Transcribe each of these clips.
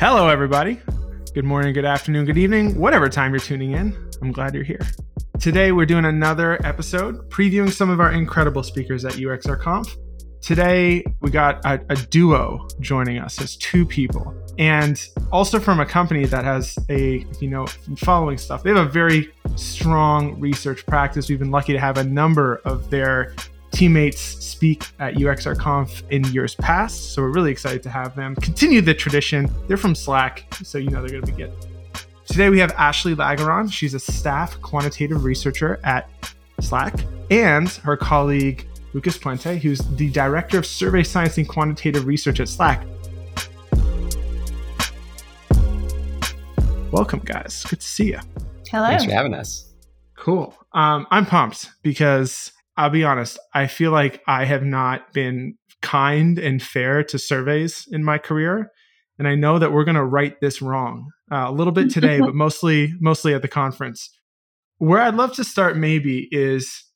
Hello, everybody. Good morning, good afternoon, good evening, whatever time you're tuning in. I'm glad you're here. Today, we're doing another episode previewing some of our incredible speakers at UXRConf. Today, we got a, a duo joining us as two people, and also from a company that has a, you know, following stuff. They have a very strong research practice. We've been lucky to have a number of their teammates speak at UXRConf in years past. So we're really excited to have them continue the tradition. They're from Slack, so you know they're going to be good. Today we have Ashley Lagaron. She's a staff quantitative researcher at Slack, and her colleague Lucas Puente, who's the director of survey science and quantitative research at Slack. Welcome, guys. Good to see you. Hello. Thanks for having us. Cool. Um, I'm pumped because I'll be honest, I feel like I have not been kind and fair to surveys in my career. And I know that we're going to right this wrong uh, a little bit today, but mostly mostly at the conference. Where I'd love to start maybe is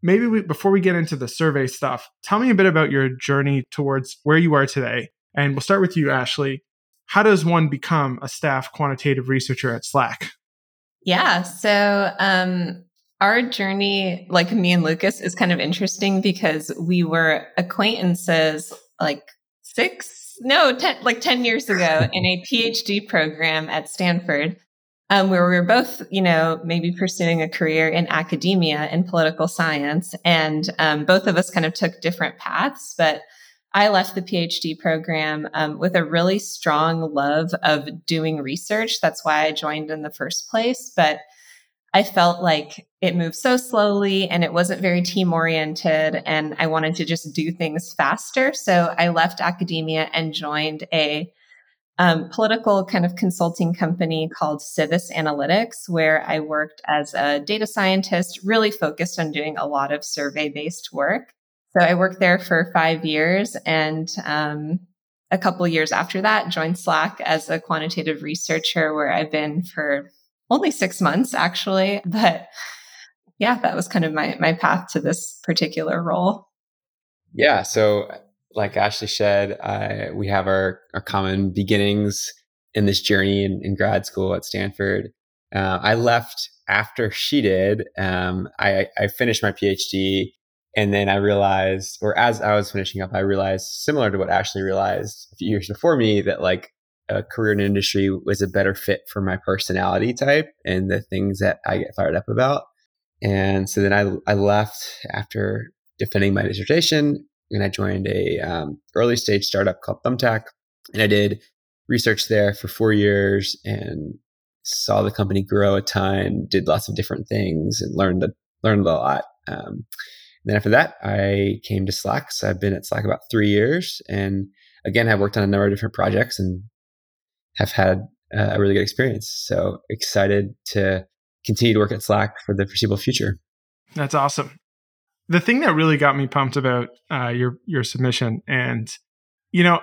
maybe we, before we get into the survey stuff, tell me a bit about your journey towards where you are today. And we'll start with you, Ashley. How does one become a staff quantitative researcher at Slack? Yeah. So, um, our journey, like me and Lucas, is kind of interesting because we were acquaintances like six, no, ten, like 10 years ago in a PhD program at Stanford, um, where we were both, you know, maybe pursuing a career in academia in political science. And um, both of us kind of took different paths, but I left the PhD program um, with a really strong love of doing research. That's why I joined in the first place. But I felt like it moved so slowly and it wasn't very team oriented. And I wanted to just do things faster. So I left academia and joined a um, political kind of consulting company called Civis Analytics, where I worked as a data scientist, really focused on doing a lot of survey based work. So I worked there for five years and um, a couple years after that joined Slack as a quantitative researcher where I've been for only six months actually, but yeah, that was kind of my my path to this particular role. Yeah, so like Ashley said, uh, we have our our common beginnings in this journey in, in grad school at Stanford. Uh, I left after she did. Um, I, I finished my PhD, and then I realized, or as I was finishing up, I realized, similar to what Ashley realized a few years before me, that like a career in industry was a better fit for my personality type and the things that I get fired up about. And so then I, I left after defending my dissertation and I joined a um, early stage startup called Thumbtack. And I did research there for four years and saw the company grow a ton, did lots of different things and learned, learned a lot. Um, then after that, I came to Slack. So I've been at Slack about three years and again, have worked on a number of different projects and have had a really good experience. So excited to continue to work at Slack for the foreseeable future. That's awesome. The thing that really got me pumped about uh, your your submission, and you know,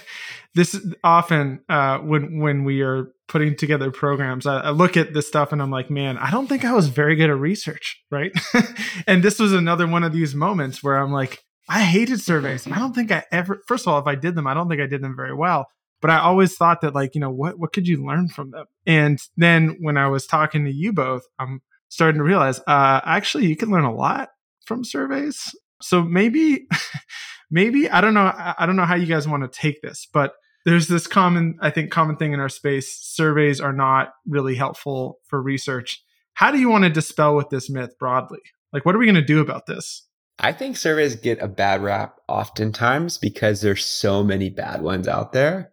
this often uh, when when we are putting together programs, I, I, look at this stuff and I'm like, man, I don't think I was very good at research, right? and this was another one of these moments where I'm like, I hated surveys. I don't think I ever. First of all, if I did them, I don't think I did them very well but I always thought that like, you know, what what could you learn from them? And then when I was talking to you both, I'm starting to realize uh actually you can learn a lot from surveys. So maybe maybe I don't know I don't know how you guys want to take this, but there's this common I think common thing in our space surveys are not really helpful for research. How do you want to dispel with this myth broadly? Like what are we going to do about this? I think surveys get a bad rap oftentimes because there's so many bad ones out there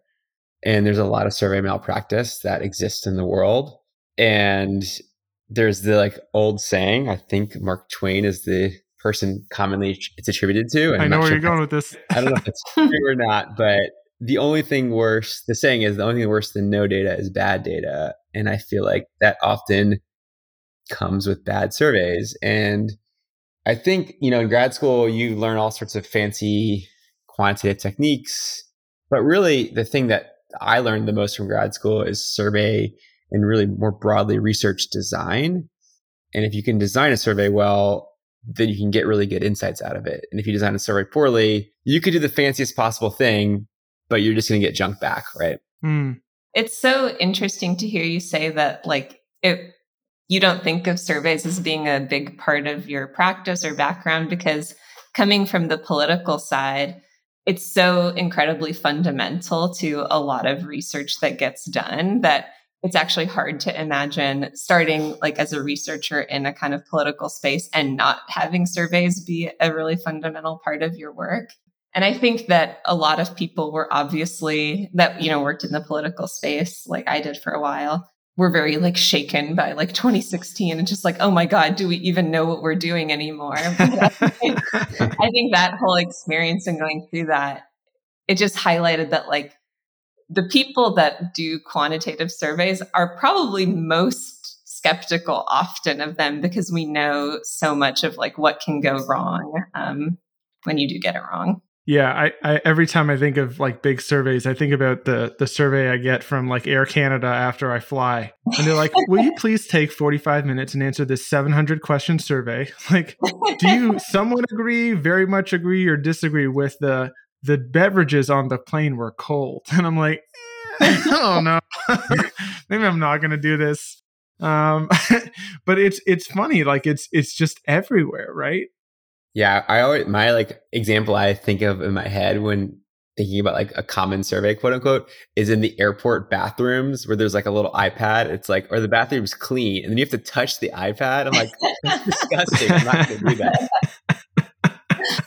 and there's a lot of survey malpractice that exists in the world. And there's the like old saying i think mark twain is the person commonly it's attributed to i know where sure you're going with this. I don't know if it's true or not but the only thing worse the saying is the only thing worse than no data is bad data. And i feel like that often comes with bad surveys. And i think you know in grad school you learn all sorts of fancy quantitative techniques. But really the thing that I learned the most from grad school is survey and really more broadly research design. And if you can design a survey well, then you can get really good insights out of it. And if you design a survey poorly, you could do the fanciest possible thing, but you're just going to get junk back, right? Mm. it's so interesting to hear you say that, like, it, you don't think of surveys as being a big part of your practice or background because coming from the political side, it's so incredibly fundamental to a lot of research that gets done that it's actually hard to imagine starting like as a researcher in a kind of political space and not having surveys be a really fundamental part of your work. And I think that a lot of people were obviously that, you know, worked in the political space like I did for a while were very like shaken by like 2016 and just like, oh my God, do we even know what we're doing anymore? I think, that whole experience and going through that, it just highlighted that like the people that do quantitative surveys are probably most skeptical often of them because we know so much of like what can go wrong um, when you do get it wrong. Yeah, I, I, every time I think of like big surveys, I think about the the survey I get from like Air Canada after I fly, and they're like, "Will you please take forty five minutes and answer this seven hundred question survey?" Like, do you somewhat agree, very much agree, or disagree with the the beverages on the plane were cold? And I'm like, oh no, maybe I'm not going to do this. Um, but it's it's funny, like it's it's just everywhere, right? Yeah, I always my like example I think of in my head when thinking about like a common survey, quote unquote, is in the airport bathrooms where there's like a little iPad. It's like, or the bathrooms clean? And then you have to touch the iPad. I'm like, that's disgusting. I'm not going to do that.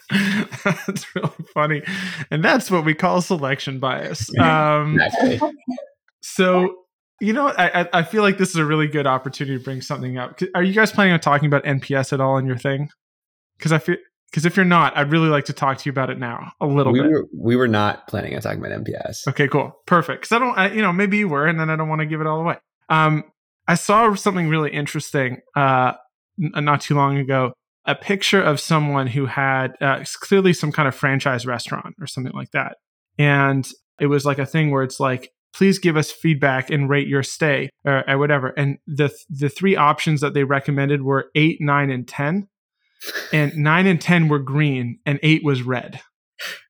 that's really funny. And that's what we call selection bias. Um, exactly. So, you know, I, I feel like this is a really good opportunity to bring something up. Are you guys planning on talking about NPS at all in your thing? Because I feel because if you're not, I'd really like to talk to you about it now a little we bit. Were, we were not planning on talking about NPS. Okay, cool, perfect. Because I don't, I, you know, maybe you were, and then I don't want to give it all away. Um, I saw something really interesting uh, n- not too long ago a picture of someone who had uh, clearly some kind of franchise restaurant or something like that. And it was like a thing where it's like, please give us feedback and rate your stay or, or whatever. And the the three options that they recommended were eight, nine, and ten. And nine and ten were green, and eight was red.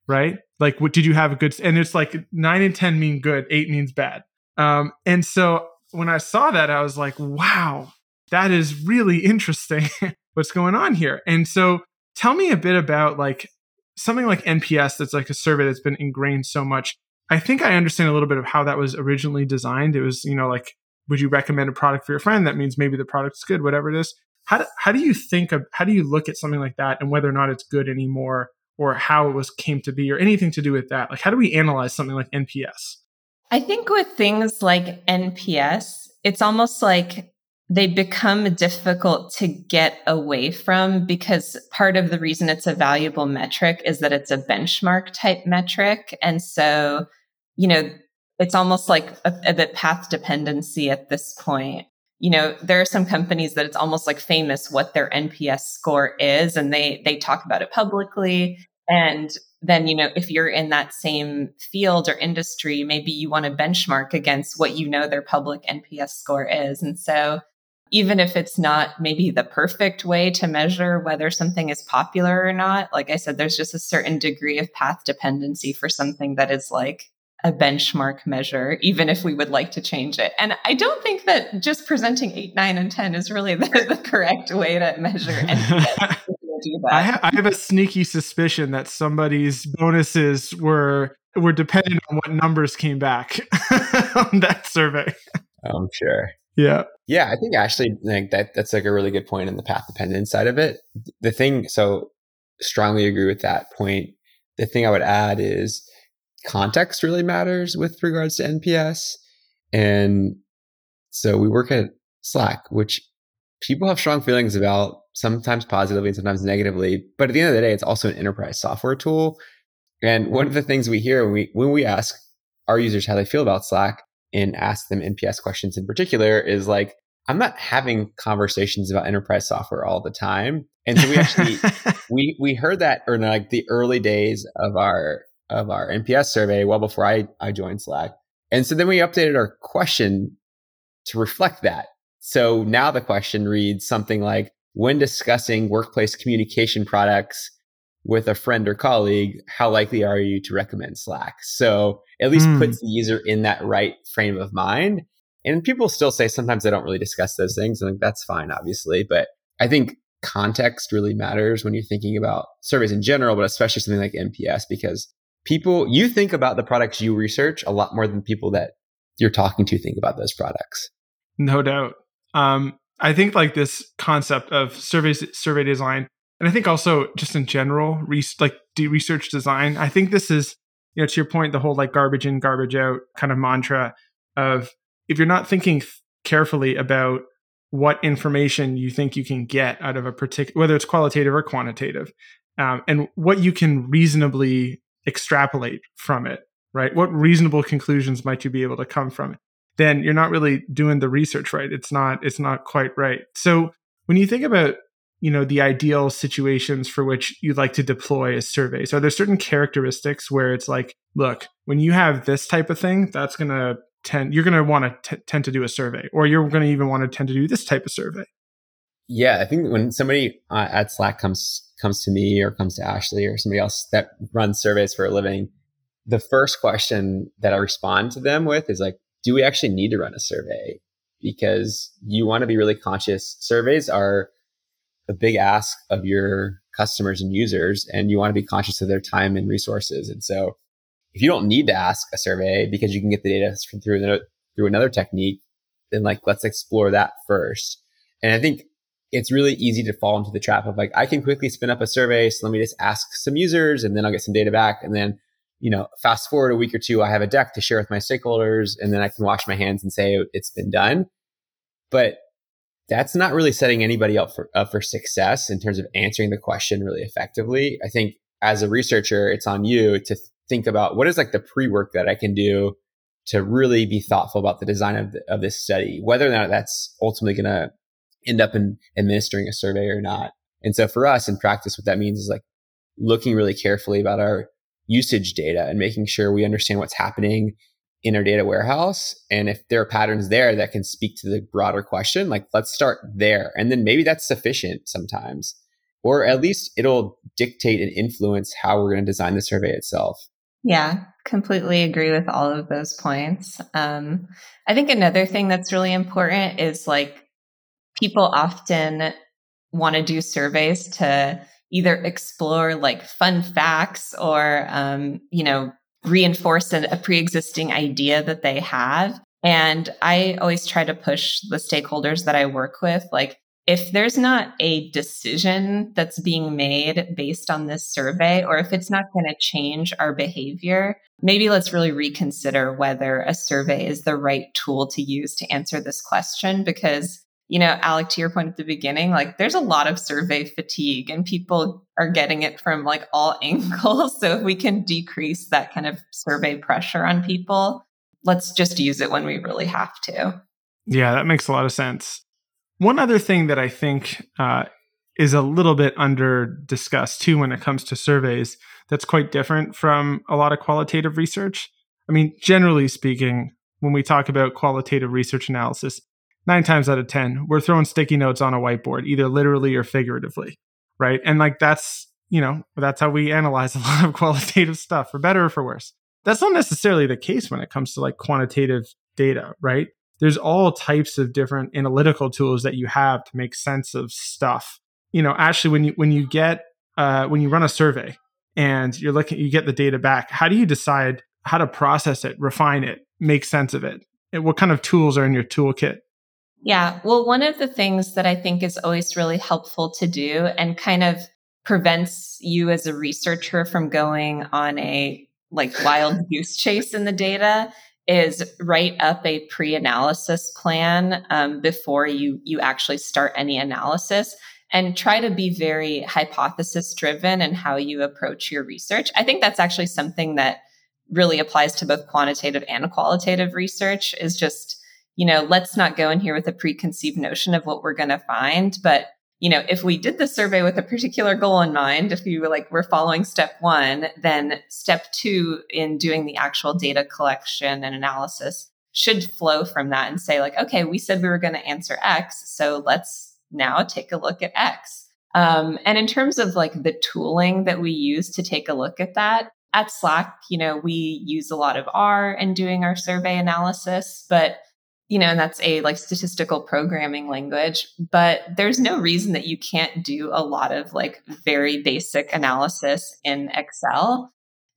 Right? Like, what did you have a good? And it's like nine and ten mean good, eight means bad. Um, and so when I saw that, I was like, wow, that is really interesting. what's going on here. And so tell me a bit about like something like NPS that's like a survey that's been ingrained so much. I think I understand a little bit of how that was originally designed. It was, you know, like, would you recommend a product for your friend? That means maybe the product's good, whatever it is. How do, how do you think of, how do you look at something like that and whether or not it's good anymore or how it was came to be or anything to do with that? Like, how do we analyze something like NPS? I think with things like NPS, it's almost like they become difficult to get away from because part of the reason it's a valuable metric is that it's a benchmark type metric. And so, you know, it's almost like a, a bit path dependency at this point. You know, there are some companies that it's almost like famous what their NPS score is and they they talk about it publicly. And then you know if you're in that same field or industry maybe you want to benchmark against what you know their public nps score is. And so even if it's not maybe the perfect way to measure whether something is popular or not, like I said, there's just a certain degree of path dependency for something that is like a benchmark measure, even if we would like to change it. And I don't think that just presenting eight, nine, and 10 is really the, the correct way to measure I, ha- I have a sneaky suspicion that somebody's bonuses were were dependent on what numbers came back on that survey. I'm sure. Yeah. Yeah, I think actually like that that's like a really good point in the path dependent side of it. The thing so strongly agree with that point. The thing I would add is context really matters with regards to NPS. And so we work at Slack, which people have strong feelings about, sometimes positively and sometimes negatively. But at the end of the day, it's also an enterprise software tool. And one of the things we hear when we when we ask our users how they feel about Slack, and ask them NPS questions in particular is like, I'm not having conversations about enterprise software all the time. And so we actually we we heard that in like the early days of our of our NPS survey, well before I, I joined Slack. And so then we updated our question to reflect that. So now the question reads something like when discussing workplace communication products, with a friend or colleague, how likely are you to recommend Slack? So at least mm. puts the user in that right frame of mind. And people still say sometimes they don't really discuss those things. and that's fine, obviously. But I think context really matters when you're thinking about surveys in general, but especially something like NPS, because people, you think about the products you research a lot more than people that you're talking to think about those products. No doubt. Um, I think like this concept of surveys, survey design, and I think also just in general, like de- research design. I think this is, you know, to your point, the whole like garbage in, garbage out kind of mantra of if you're not thinking carefully about what information you think you can get out of a particular, whether it's qualitative or quantitative, um, and what you can reasonably extrapolate from it, right? What reasonable conclusions might you be able to come from it? Then you're not really doing the research right. It's not. It's not quite right. So when you think about you know the ideal situations for which you'd like to deploy a survey so are there certain characteristics where it's like look when you have this type of thing that's going to tend you're going to want to tend to do a survey or you're going to even want to tend to do this type of survey yeah i think when somebody uh, at slack comes comes to me or comes to ashley or somebody else that runs surveys for a living the first question that i respond to them with is like do we actually need to run a survey? Because you want to be really conscious. Surveys are a big ask of your customers and users and you want to be conscious of their time and resources. And so if you don't need to ask a survey because you can get the data through another, through another technique, then like let's explore that first. And I think it's really easy to fall into the trap of like I can quickly spin up a survey, so let me just ask some users, and then I'll get some data back, and then you know fast forward a week or two, I have a deck to share with my stakeholders, and then I can wash my hands and say it's been done. But that's not really setting anybody up for up for success in terms of answering the question really effectively. I think as a researcher, it's on you to think about what is like the pre work that I can do to really be thoughtful about the design of, the, of this study, whether or not that's ultimately going to end up in administering a survey or not. And so for us in practice, what that means is like looking really carefully about our usage data and making sure we understand what's happening in our data warehouse. And if there are patterns there that can speak to the broader question, like let's start there. And then maybe that's sufficient sometimes, or at least it'll dictate and influence how we're going to design the survey itself. Yeah, completely agree with all of those points. Um, I think another thing that's really important is like people often want to do surveys to either explore like fun facts or, um, you know, reinforce a, a pre existing idea that they have. And I always try to push the stakeholders that I work with, like, if there's not a decision that's being made based on this survey, or if it's not going to change our behavior, maybe let's really reconsider whether a survey is the right tool to use to answer this question. Because, you know, Alec, to your point at the beginning, like there's a lot of survey fatigue and people are getting it from like all angles. So if we can decrease that kind of survey pressure on people, let's just use it when we really have to. Yeah, that makes a lot of sense. One other thing that I think uh, is a little bit under discussed too when it comes to surveys that's quite different from a lot of qualitative research. I mean, generally speaking, when we talk about qualitative research analysis, nine times out of 10, we're throwing sticky notes on a whiteboard, either literally or figuratively, right? And like that's, you know, that's how we analyze a lot of qualitative stuff, for better or for worse. That's not necessarily the case when it comes to like quantitative data, right? there's all types of different analytical tools that you have to make sense of stuff. You know, actually, when you when you get uh, when you run a survey and you're looking, you get the data back. How do you decide how to process it, refine it, make sense of it? And what kind of tools are in your toolkit? Yeah, well, one of the things that I think is always really helpful to do and kind of prevents you as a researcher from going on a like wild goose chase in the data is write up a pre-analysis plan um, before you you actually start any analysis and try to be very hypothesis driven in how you approach your research. I think that's actually something that really applies to both quantitative and qualitative research is just you know let's not go in here with a preconceived notion of what we're going to find but you know, if we did the survey with a particular goal in mind, if you like we're following step one, then step two in doing the actual data collection and analysis should flow from that and say, like, okay, we said we were going to answer X. So let's now take a look at X. Um, and in terms of like the tooling that we use to take a look at that, at Slack, you know, we use a lot of R in doing our survey analysis, but you know, and that's a like statistical programming language, but there's no reason that you can't do a lot of like very basic analysis in Excel.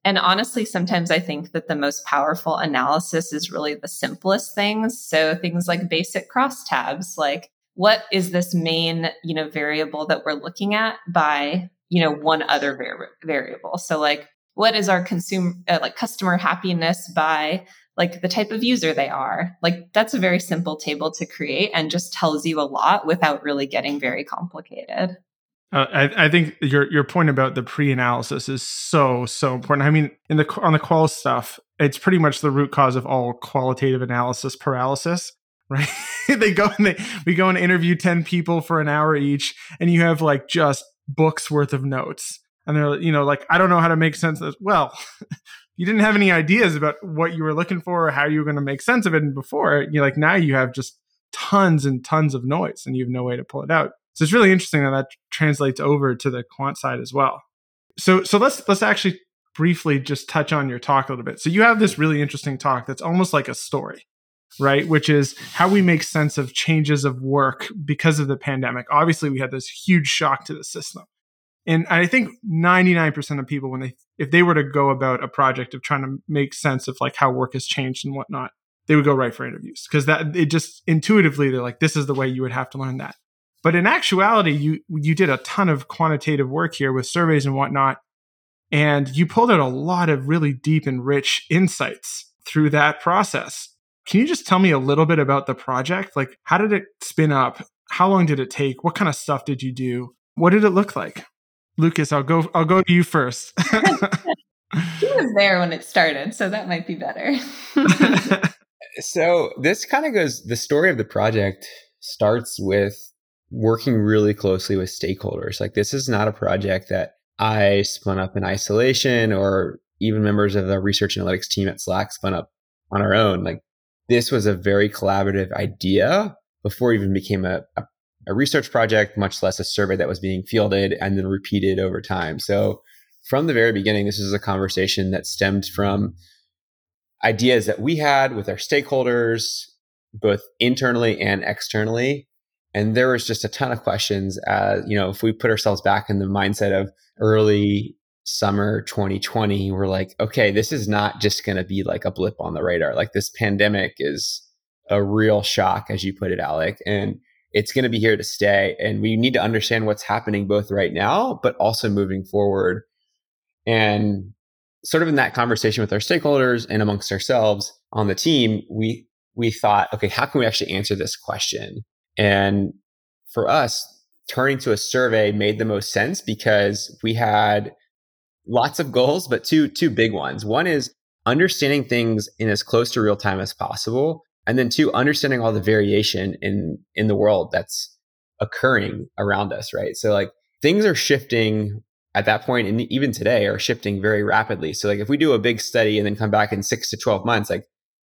And honestly, sometimes I think that the most powerful analysis is really the simplest things. So things like basic crosstabs, like what is this main, you know, variable that we're looking at by, you know, one other var- variable. So like, what is our consumer, uh, like customer happiness by like the type of user they are. Like that's a very simple table to create and just tells you a lot without really getting very complicated. Uh, I, I, think your your point about the pre-analysis is so so important. I mean, in the on the qual stuff, it's pretty much the root cause of all qualitative analysis paralysis, right? they go and they we go and interview ten people for an hour each, and you have like just books worth of notes, and they're you know like I don't know how to make sense of well. you didn't have any ideas about what you were looking for or how you were going to make sense of it and before you like now you have just tons and tons of noise and you have no way to pull it out. So it's really interesting that that translates over to the quant side as well. So so let's let's actually briefly just touch on your talk a little bit. So you have this really interesting talk that's almost like a story right? Which is how we make sense of changes of work because of the pandemic. Obviously we had this huge shock to the system and I think 99% of people, when they, if they were to go about a project of trying to make sense of like how work has changed and whatnot, they would go right for interviews because that it just intuitively they're like, this is the way you would have to learn that. But in actuality, you you did a ton of quantitative work here with surveys and whatnot, and you pulled out a lot of really deep and rich insights through that process. Can you just tell me a little bit about the project? Like, how did it spin up? How long did it take? What kind of stuff did you do? What did it look like? Lucas, I'll go. I'll go to you first. he was there when it started, so that might be better. so this kind of goes. The story of the project starts with working really closely with stakeholders. Like this is not a project that I spun up in isolation, or even members of the research analytics team at Slack spun up on our own. Like this was a very collaborative idea before it even became a, a a research project, much less a survey that was being fielded and then repeated over time. So from the very beginning, this is a conversation that stemmed from ideas that we had with our stakeholders, both internally and externally. And there was just a ton of questions as, you know, if we put ourselves back in the mindset of early summer 2020, we're like, okay, this is not just going to be like a blip on the radar. Like this pandemic is a real shock, as you put it, Alec. And it's going to be here to stay. And we need to understand what's happening both right now, but also moving forward. And sort of in that conversation with our stakeholders and amongst ourselves on the team, we we thought, okay, how can we actually answer this question? And for us, turning to a survey made the most sense because we had lots of goals, but two two big ones. One is understanding things in as close to real time as possible and then two understanding all the variation in in the world that's occurring around us right? So like things are shifting at that point and even today are shifting very rapidly. So like if we do a big study and then come back in 6 to 12 months like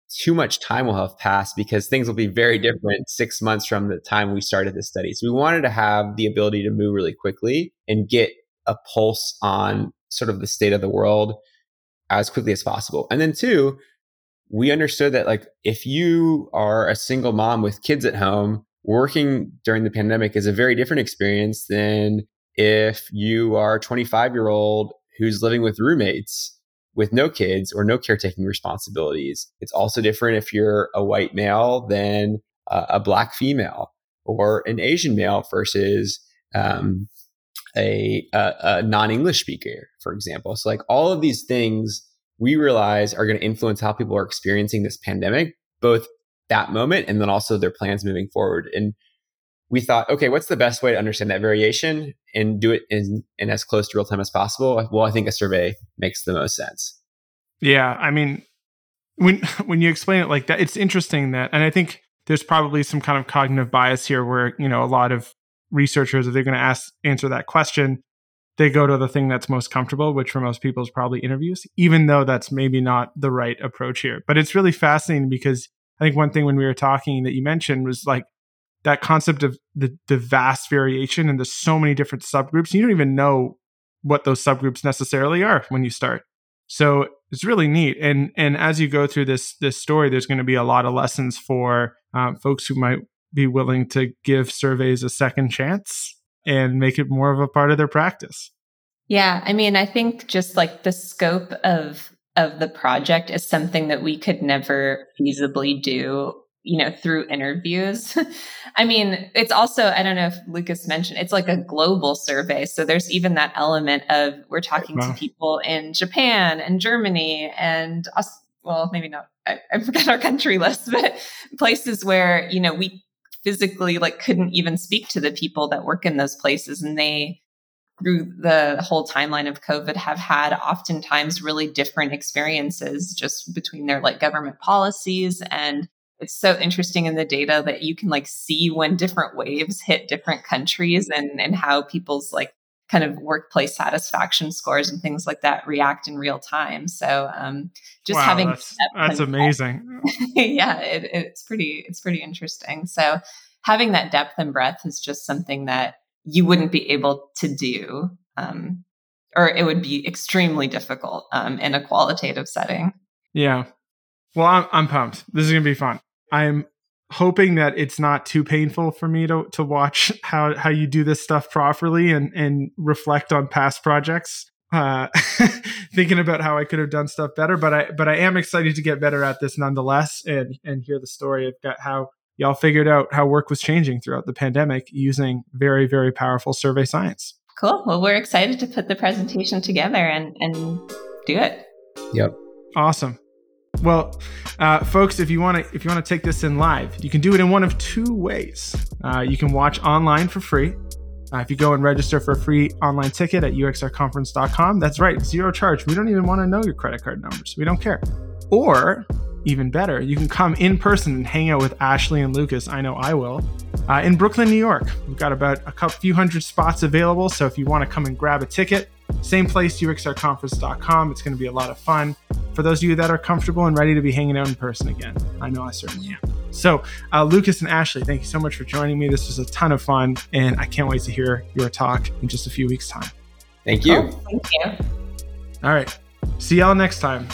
too much time will have passed because things will be very different 6 months from the time we started the study. So we wanted to have the ability to move really quickly and get a pulse on sort of the state of the world as quickly as possible. And then two we understood that like if you are a single mom with kids at home, working during the pandemic is a very different experience than if you are a 25 year old who's living with roommates with no kids or no caretaking responsibilities. It's also different if you're a white male than uh, a black female or an Asian male versus um, a, a, a non English speaker, for example. So, like all of these things we realize are going to influence how people are experiencing this pandemic, both that moment and then also their plans moving forward. And we thought, okay, what's the best way to understand that variation and do it in, in as close to real time as possible? Well, I think a survey makes the most sense. Yeah. I mean, when when you explain it like that, it's interesting that, and I think there's probably some kind of cognitive bias here where, you know, a lot of researchers, if they're going to ask, answer that question, they go to the thing that's most comfortable, which for most people is probably interviews, even though that's maybe not the right approach here. But it's really fascinating because I think one thing when we were talking that you mentioned was like that concept of the, the vast variation and there's so many different subgroups. You don't even know what those subgroups necessarily are when you start. So it's really neat. And and as you go through this this story, there's going to be a lot of lessons for um, folks who might be willing to give surveys a second chance and make it more of a part of their practice. Yeah, I mean, I think just like the scope of of the project is something that we could never feasibly do you know through interviews i mean it's also i don't know if lucas mentioned it's like a global survey so there's even that element of we're talking wow. to people in japan and germany and well maybe not I, I forgot our country list but places where you know we physically like couldn't even speak to the people that work in those places. And they through the whole timeline of covid have had oftentimes really different experiences just between their like government policies. And it's so interesting in the data that you can like see when different waves hit different countries and and how people's like kind of workplace satisfaction scores and things like that react in real time. So um, just wow, having that's, that's amazing. yeah, it, it's pretty it's pretty interesting. So having that depth and breadth is just something that you wouldn't be able to do, um, or it would be extremely difficult um, in a qualitative setting. Yeah. Well, I'm, I'm pumped. This is gonna be fun. I'm hoping that it's not too painful for me to to watch how how you do this stuff properly and and reflect on past projects. Uh thinking about how I could have done stuff better but I but I am excited to get better at this nonetheless and and hear the story. Of how y'all figured out how work was changing throughout the pandemic using very very powerful survey science. Cool. Well we're excited to put the presentation together and and do it. Yep. Awesome well, uh, folks, if you want to if you want to take this in live, you can do it in one of two ways. Uh, you can watch online for free. Uh, if you go and register for a free online ticket at uxrconference.com, that's right, zero charge. We don't even want to know your credit card numbers. We don't care. Or even better, you can come in person and hang out with Ashley and Lucas. I know I will. Uh, in Brooklyn, New York. We've got about a couple, few hundred spots available. So if you want to come and grab a ticket, same place, uxrconference.com. It's going to be a lot of fun for those of you that are comfortable and ready to be hanging out in person again. I know I certainly am. So, uh, Lucas and Ashley, thank you so much for joining me. This was a ton of fun, and I can't wait to hear your talk in just a few weeks' time. Thank you. Oh, thank you. All right. See y'all next time.